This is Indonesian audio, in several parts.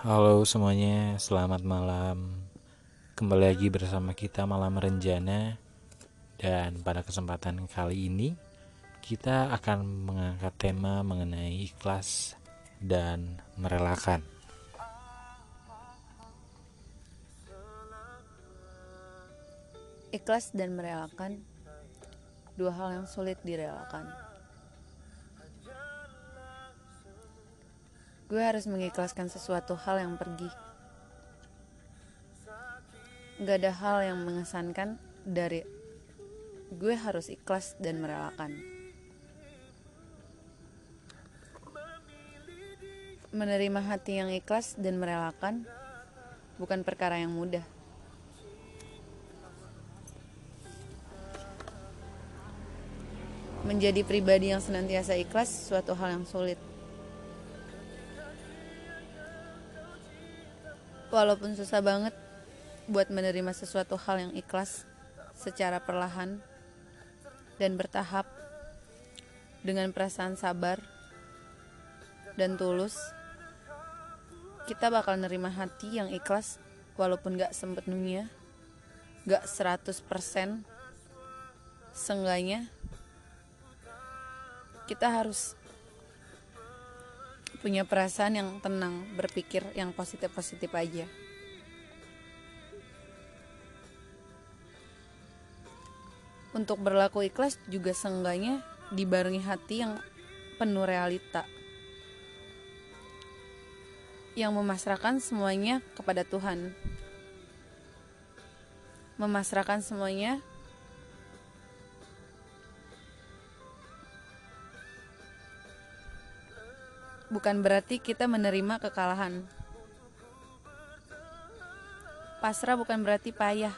Halo semuanya, selamat malam. Kembali lagi bersama kita Malam Renjana. Dan pada kesempatan kali ini kita akan mengangkat tema mengenai ikhlas dan merelakan. Ikhlas dan merelakan dua hal yang sulit direlakan. Gue harus mengikhlaskan sesuatu hal yang pergi. Gak ada hal yang mengesankan dari gue harus ikhlas dan merelakan. Menerima hati yang ikhlas dan merelakan bukan perkara yang mudah. Menjadi pribadi yang senantiasa ikhlas suatu hal yang sulit. Walaupun susah banget buat menerima sesuatu hal yang ikhlas secara perlahan dan bertahap dengan perasaan sabar dan tulus, kita bakal nerima hati yang ikhlas walaupun gak sepenuhnya, gak 100%, seenggaknya kita harus punya perasaan yang tenang, berpikir yang positif-positif aja. Untuk berlaku ikhlas juga seenggaknya dibarengi hati yang penuh realita. Yang memasrahkan semuanya kepada Tuhan. Memasrahkan semuanya bukan berarti kita menerima kekalahan. Pasrah bukan berarti payah.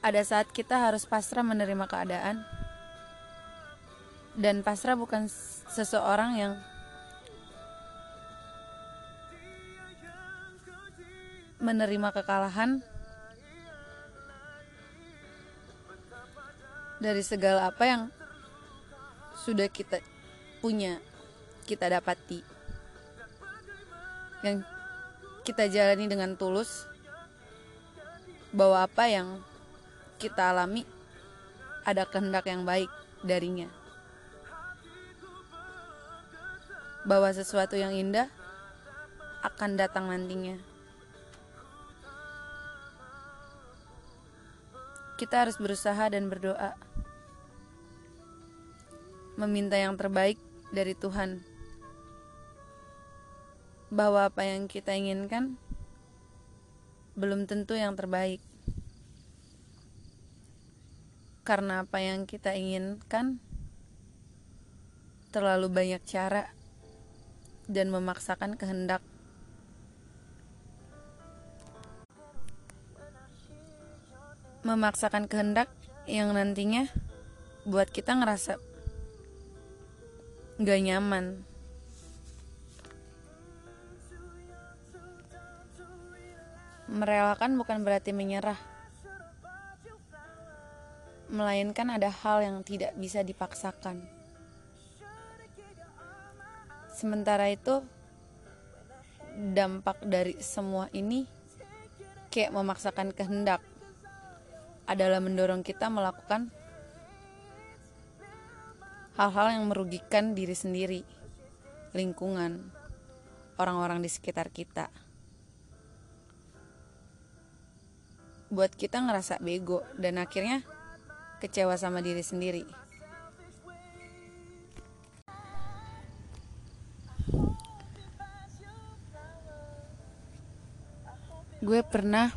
Ada saat kita harus pasrah menerima keadaan. Dan pasrah bukan seseorang yang menerima kekalahan dari segala apa yang sudah kita punya, kita dapati. Yang kita jalani dengan tulus bahwa apa yang kita alami ada kehendak yang baik darinya. Bahwa sesuatu yang indah akan datang nantinya. Kita harus berusaha dan berdoa meminta yang terbaik dari Tuhan. Bahwa apa yang kita inginkan belum tentu yang terbaik. Karena apa yang kita inginkan terlalu banyak cara dan memaksakan kehendak. Memaksakan kehendak yang nantinya buat kita ngerasa gak nyaman. Merelakan bukan berarti menyerah. Melainkan ada hal yang tidak bisa dipaksakan. Sementara itu dampak dari semua ini kayak memaksakan kehendak adalah mendorong kita melakukan hal-hal yang merugikan diri sendiri, lingkungan, orang-orang di sekitar kita. Buat kita ngerasa bego dan akhirnya kecewa sama diri sendiri. Gue pernah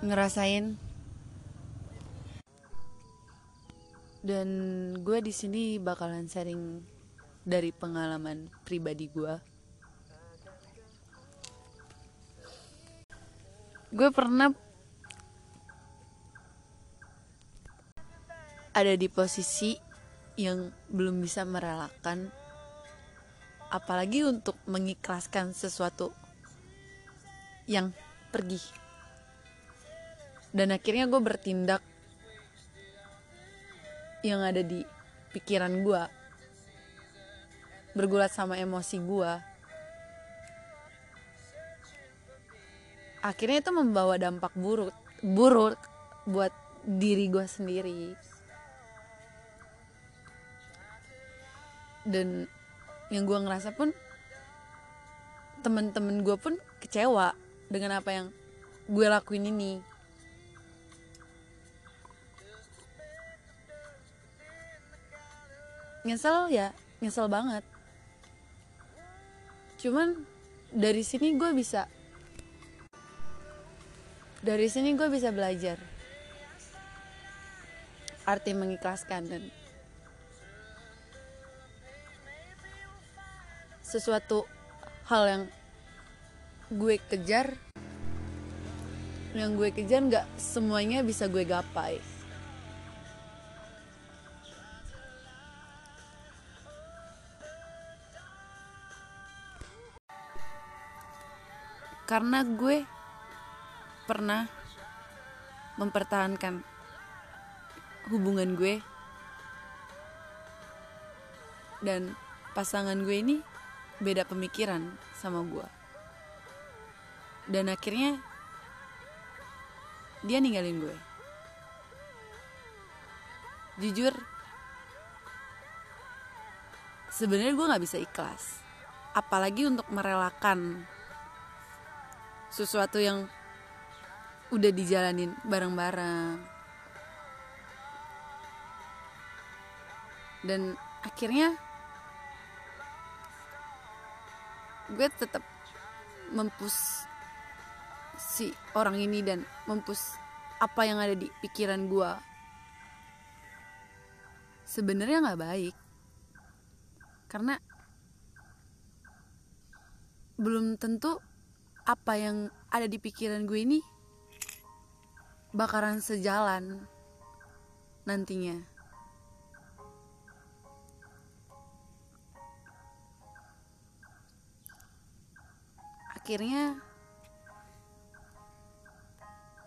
ngerasain dan gue di sini bakalan sharing dari pengalaman pribadi gue. Gue pernah ada di posisi yang belum bisa merelakan apalagi untuk mengikhlaskan sesuatu yang pergi. Dan akhirnya gue bertindak yang ada di pikiran gue bergulat sama emosi gue akhirnya itu membawa dampak buruk buruk buat diri gue sendiri. Dan yang gue ngerasa pun temen-temen gue pun kecewa dengan apa yang gue lakuin ini nyesel ya nyesel banget. Cuman dari sini gue bisa dari sini gue bisa belajar arti mengikhlaskan dan sesuatu hal yang gue kejar yang gue kejar nggak semuanya bisa gue gapai karena gue pernah mempertahankan hubungan gue dan pasangan gue ini beda pemikiran sama gue. Dan akhirnya dia ninggalin gue. Jujur sebenarnya gue nggak bisa ikhlas apalagi untuk merelakan sesuatu yang udah dijalanin bareng-bareng. Dan akhirnya gue tetap mempus si orang ini dan mempus apa yang ada di pikiran gue sebenarnya nggak baik. Karena belum tentu apa yang ada di pikiran gue ini bakaran sejalan nantinya. Akhirnya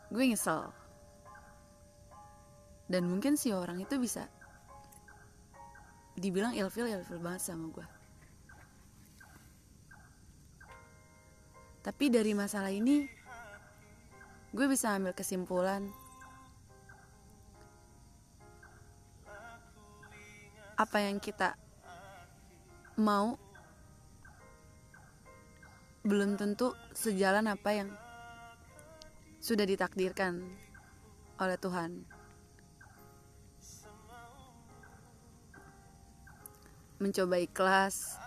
gue nyesel. Dan mungkin si orang itu bisa dibilang ilfil ilfil banget sama gue. Tapi dari masalah ini gue bisa ambil kesimpulan apa yang kita mau belum tentu sejalan apa yang sudah ditakdirkan oleh Tuhan. Mencoba ikhlas,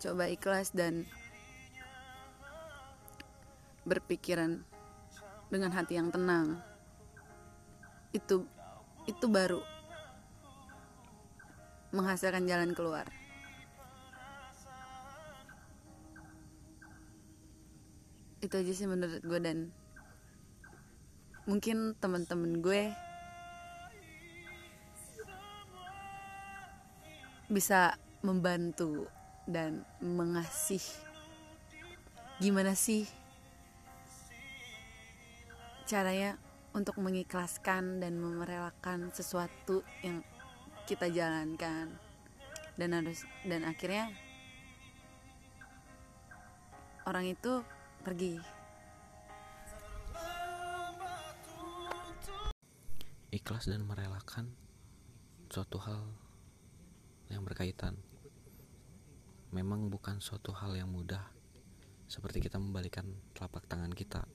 mencoba ikhlas dan berpikiran dengan hati yang tenang. Itu itu baru menghasilkan jalan keluar. Itu aja sih menurut gue dan mungkin teman-teman gue bisa membantu dan mengasih. Gimana sih caranya untuk mengikhlaskan dan merelakan sesuatu yang kita jalankan? Dan harus dan akhirnya orang itu pergi. Ikhlas dan merelakan suatu hal yang berkaitan memang bukan suatu hal yang mudah seperti kita membalikan telapak tangan kita.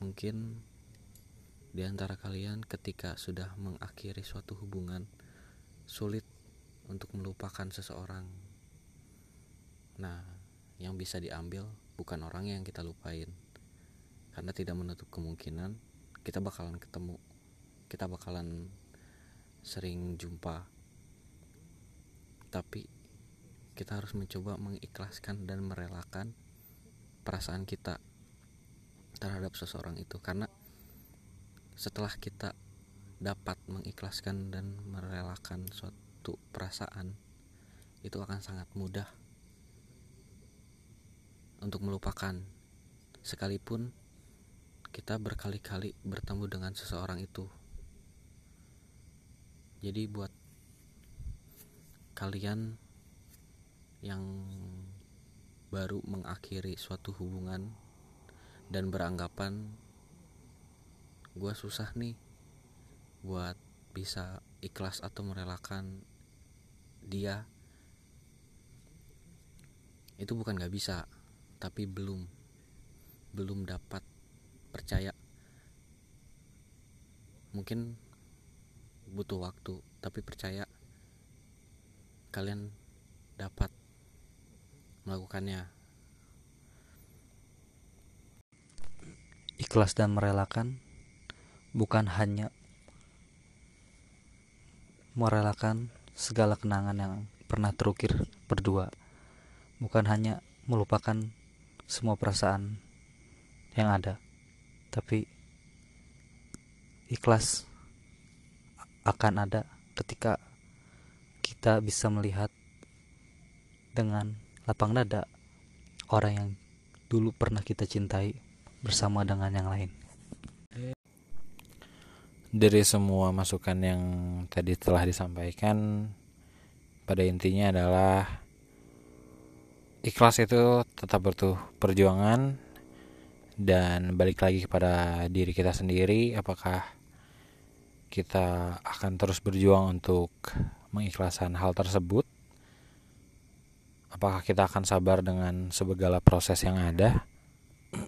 Mungkin di antara kalian ketika sudah mengakhiri suatu hubungan sulit untuk melupakan seseorang. Nah yang bisa diambil bukan orang yang kita lupain. Karena tidak menutup kemungkinan kita bakalan ketemu kita bakalan sering jumpa tapi kita harus mencoba mengikhlaskan dan merelakan perasaan kita terhadap seseorang itu. Karena setelah kita dapat mengikhlaskan dan merelakan suatu perasaan itu akan sangat mudah untuk melupakan. Sekalipun kita berkali-kali bertemu dengan seseorang itu. Jadi buat kalian yang baru mengakhiri suatu hubungan dan beranggapan gue susah nih buat bisa ikhlas atau merelakan dia itu bukan gak bisa tapi belum belum dapat percaya. Mungkin butuh waktu tapi percaya kalian dapat melakukannya. Ikhlas dan merelakan bukan hanya merelakan segala kenangan yang pernah terukir berdua bukan hanya melupakan semua perasaan yang ada tapi ikhlas akan ada ketika kita bisa melihat dengan lapang dada orang yang dulu pernah kita cintai bersama dengan yang lain. Dari semua masukan yang tadi telah disampaikan, pada intinya adalah ikhlas itu tetap butuh perjuangan dan balik lagi kepada diri kita sendiri apakah kita akan terus berjuang untuk mengikhlaskan hal tersebut apakah kita akan sabar dengan segala proses yang ada?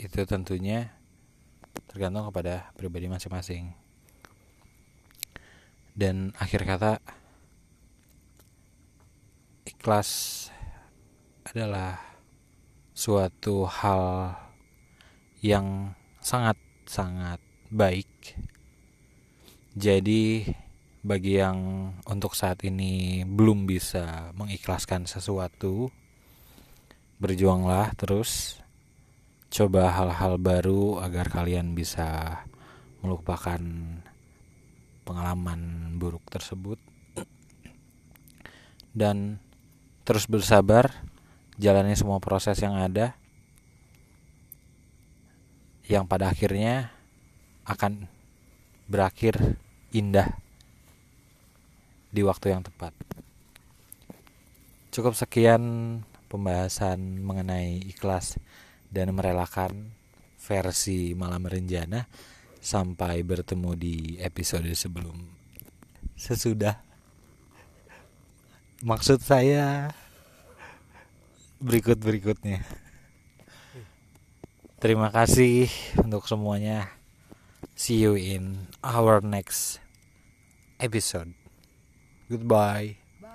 Itu tentunya tergantung kepada pribadi masing-masing. Dan akhir kata ikhlas adalah suatu hal yang sangat-sangat baik. Jadi bagi yang untuk saat ini belum bisa mengikhlaskan sesuatu, berjuanglah terus. Coba hal-hal baru agar kalian bisa melupakan pengalaman buruk tersebut. Dan terus bersabar, jalani semua proses yang ada yang pada akhirnya akan berakhir indah di waktu yang tepat. Cukup sekian pembahasan mengenai ikhlas dan merelakan versi malam rencana sampai bertemu di episode sebelum. Sesudah. Maksud saya berikut berikutnya terima kasih untuk semuanya. See you in our next episode. Goodbye.